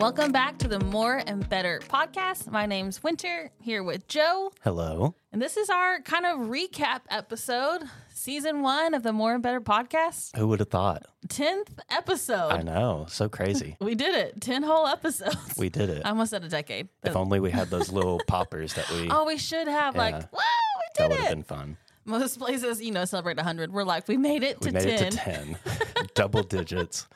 Welcome back to the More and Better podcast. My name's Winter, here with Joe. Hello. And this is our kind of recap episode, season one of the More and Better podcast, Who would have thought? 10th episode. I know. So crazy. We did it, 10 whole episodes. We did it. I almost said a decade. If only we had those little poppers that we Oh, we should have, like, Yeah. whoa, we that did would have it. been fun. Most places, you know, celebrate 100. We're like, we made it We to made 10. it to 10. Double digits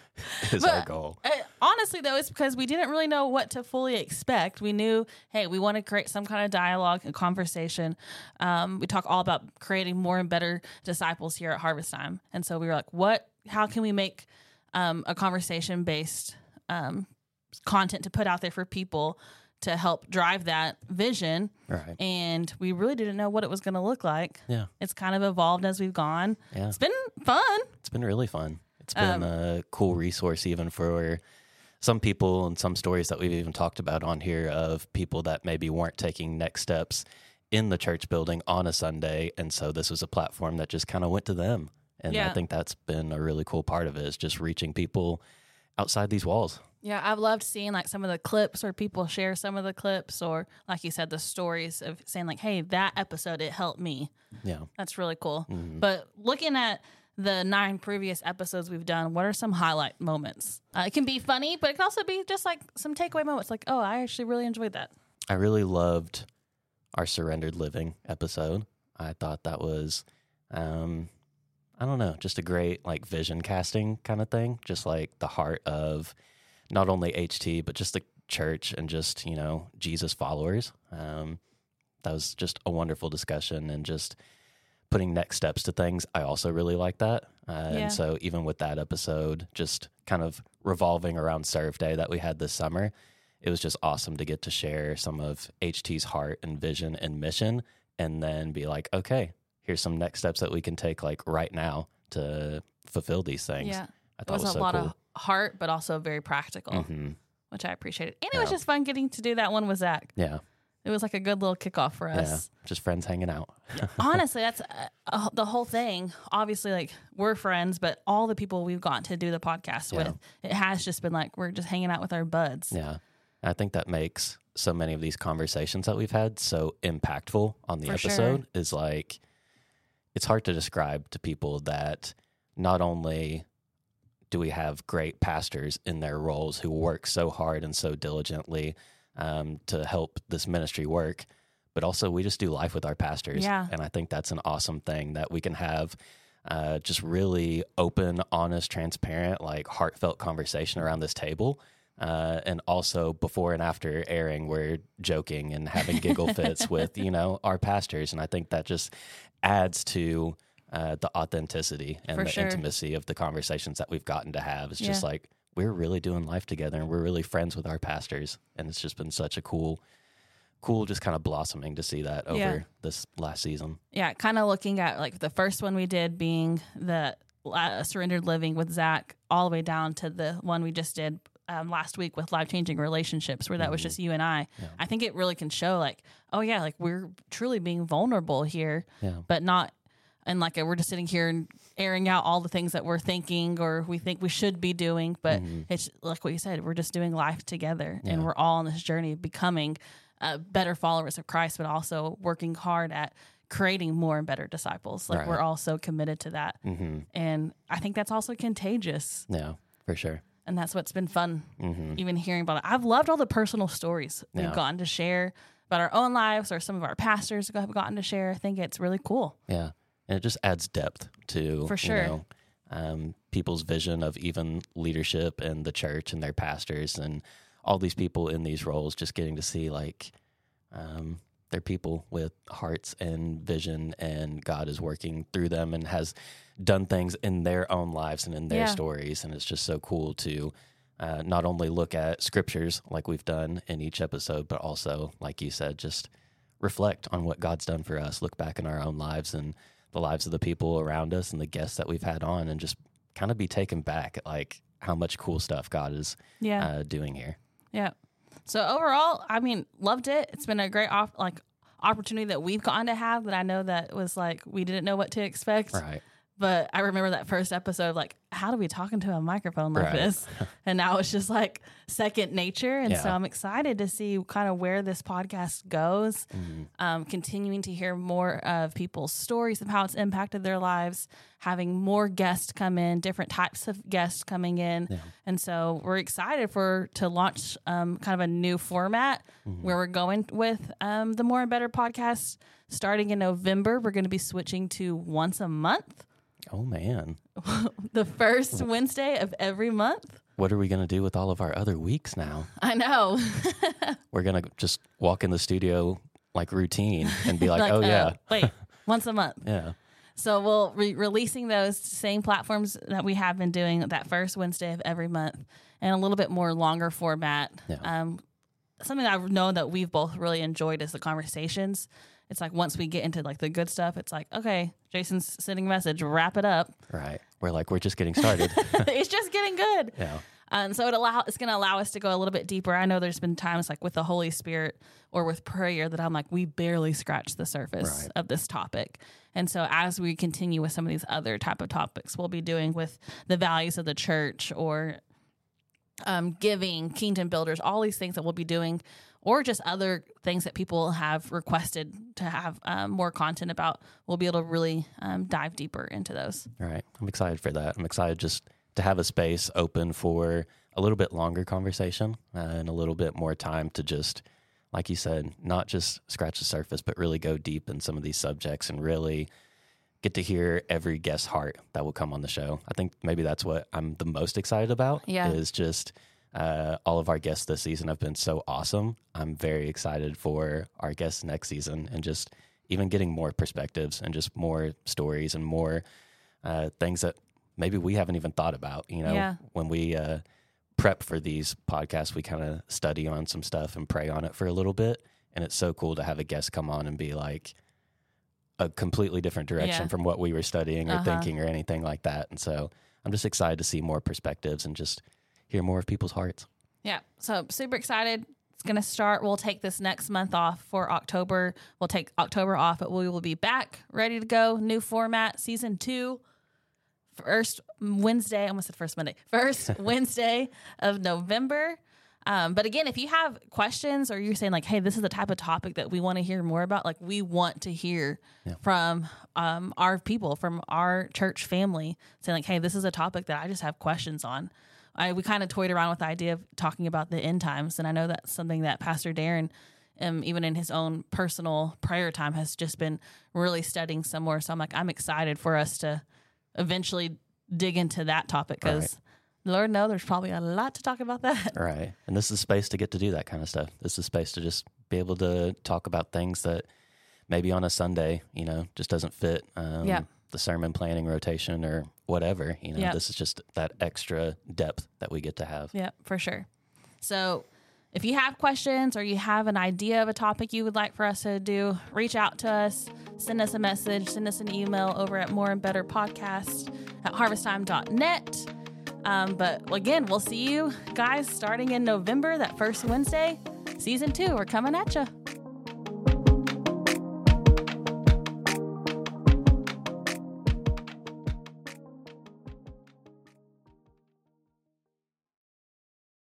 is our goal. Uh, honestly, though, it's because we didn't really know what to fully expect. We knew, hey, we want to create some kind of dialogue and conversation. Um, we talk all about creating more and better disciples here at Harvest Time, and so we were like, what? How can we make um, a conversation based um, content to put out there for people to help drive that vision? Right. And we really didn't know what it was going to look like. Yeah. It's kind of evolved as we've gone. Yeah. It's been fun. It's been really fun. It's been Um, a cool resource even for some people and some stories that we've even talked about on here of people that maybe weren't taking next steps in the church building on a Sunday. And so this was a platform that just kind of went to them. And Yeah. I think that's been a really cool part of it is just reaching people outside these walls. Yeah, I've loved seeing like some of the clips or people share some of the clips or like you said, the stories of saying like, hey, that episode, it helped me. Yeah. That's really cool. Mm-hmm. But looking at the nine previous episodes we've done, what are some highlight moments? Uh, it can be funny, but it can also be just like some takeaway moments like, oh, I actually really enjoyed that. I really loved our surrendered living episode. I thought that was, um, I don't know, just a great like vision casting kind of thing. Just like the heart of not only HT but just the church and just you know Jesus followers. Um, that was just a wonderful discussion and just putting next steps to things. I also really like that. Uh, Yeah. And so even with that episode, just kind of revolving around Serve Day that we had this summer, it was just awesome to get to share some of HT's heart and vision and mission and then be like, okay, here's some next steps that we can take like right now to fulfill these things. Yeah. I It thought was, it was a so lot cool. of heart, but also very practical, hmm which I appreciated. And it was just fun getting to do that one with Zach. Yeah. It was like a good little kickoff for us. Yeah. Just friends hanging out. honestly that's uh, uh, the whole thing obviously like we're friends but all the people we've gotten to do the podcast Yeah. with it has just been like we're just hanging out with our buds Yeah. I think that makes so many of these conversations that we've had so impactful on the For sure. episode is like it's hard to describe to people that not only do we have great pastors in their roles who work so hard and so diligently um, to help this ministry work, but also we just do life with our pastors. Yeah. And I think that's an awesome thing that we can have uh, just really open, honest, transparent, like heartfelt conversation around this table. Uh, and also before and after airing, we're joking and having giggle fits with, you know, our pastors. And I think that just adds to uh, the authenticity and For the sure. intimacy of the conversations that we've gotten to have. It's just Yeah. We're really doing life together and we're really friends with our pastors. And it's just been such a cool, cool, just kind of blossoming to see that over Yeah. this last season. yeah kind of looking at like the first one we did being the uh, surrendered living with zach all the way down to the one we just did um, last week with life changing relationships where that was just you and i Yeah. i think it really can show like oh yeah like we're truly being vulnerable here Yeah. but not and like we're just sitting here and airing out all the things that we're thinking or we think we should be doing but it's like what you said we're just doing life together and we're all on this journey of becoming uh, better followers of christ but also working hard at creating more and better disciples like Right. we're all so committed to that hmm and i think that's also contagious Yeah, for sure. and that's what's been fun hmm even hearing about it. I've loved all the personal stories we've gotten to share about our own lives or some of our pastors have gotten to share. I think it's really cool. Yeah, and it just adds depth to For sure. you know, um, people's vision of even leadership and the church and their pastors and all these people in these roles. Just getting to see like um, they're people with hearts and vision, and God is working through them and has done things in their own lives and in their Yeah. stories, and it's just so cool to. Uh, not only look at scriptures like we've done in each episode, but also, like you said, just reflect on what God's done for us, look back in our own lives and the lives of the people around us and the guests that we've had on, and just kind of be taken back at like how much cool stuff God is Yeah. uh, doing here. Yeah. So overall, I mean, loved it. It's been a great off like opportunity that we've gotten to have that I know that was like we didn't know what to expect. Right. But I remember that first episode, like, how do we talk into a microphone like Right. this? And now it's just like second nature. And so I'm excited to see kind of where this podcast goes, Mhm. um, continuing to hear more of people's stories of how it's impacted their lives, having more guests come in, different types of guests coming in. Yeah. And so we're excited for to launch um, kind of a new format Mm-hmm. where we're going with um, the More and Better podcast. Starting in November, we're going to be switching to once a month, Oh man, the first Wednesday of every month. what are we gonna do with all of our other weeks now? I know. We're gonna just walk in the studio like routine and be like, oh uh, yeah, wait, once a month. yeah, So we'll be releasing those same platforms that we have been doing that first Wednesday of every month, and a little bit more longer format. Yeah. Um, something I know that we've both really enjoyed is the conversations. It's like once we get into like the good stuff, it's like okay, Jason's sending a message, wrap it up. right. We're like, we're just getting started. it's just getting good. yeah, Um, so it allow it's going to allow us to go a little bit deeper. I know there's been times like with the Holy Spirit or with prayer that I'm like we barely scratched the surface Right. of this topic. And so as we continue with some of these other type of topics, we'll be doing with the values of the church or um, giving, kingdom builders, all these things that we'll be doing, or just other things that people have requested to have um, more content about. We'll be able to really um, dive deeper into those. right. I'm excited for that. I'm excited just to have a space open for a little bit longer conversation uh, and a little bit more time to just, like you said, not just scratch the surface, but really go deep in some of these subjects and really get to hear every guest heart that will come on the show. I think maybe that's what I'm the most excited about. Yeah. Is just uh, all of our guests this season have been so awesome. I'm very excited for our guests next season and just even getting more perspectives and just more stories and more uh, things that maybe we haven't even thought about. You know, Yeah. when we uh, prep for these podcasts, we kind of study on some stuff and pray on it for a little bit. And it's so cool to have a guest come on and be like a completely different direction Yeah. from what we were studying or Uh-huh. thinking or anything like that. And so I'm just excited to see more perspectives and just hear more of people's hearts. Yeah. So super excited. It's going to start. We'll take this next month off for October. We'll take October off, but we will be back ready to go. New format, season two, first Wednesday, I almost said first Monday. First Wednesday of November. Um, but again, if you have questions or you're saying like, "Hey, this is the type of topic that we want to hear more about," like we want to hear Yeah. from um, our people, from our church family, saying like, "Hey, this is a topic that I just have questions on." I we kind of toyed around with the idea of talking about the end times, and I know that's something that Pastor Darren, um, even in his own personal prayer time, has just been really studying some more. So I'm like, I'm excited for us to eventually dig into that topic because. Lord, no, there's probably a lot to talk about that. Right. And this is space to get to do that kind of stuff. This is a space to just be able to talk about things that maybe on a Sunday, you know, just doesn't fit um, Yeah. The sermon planning rotation or whatever. You know, Yeah. this is just that extra depth that we get to have. Yeah, for sure. So if you have questions or you have an idea of a topic you would like for us to do, reach out to us, send us a message, send us an email over at more and better podcast at harvesttime.net. Um, but again, we'll see you guys starting in November, that first Wednesday. Season two, we're coming at you.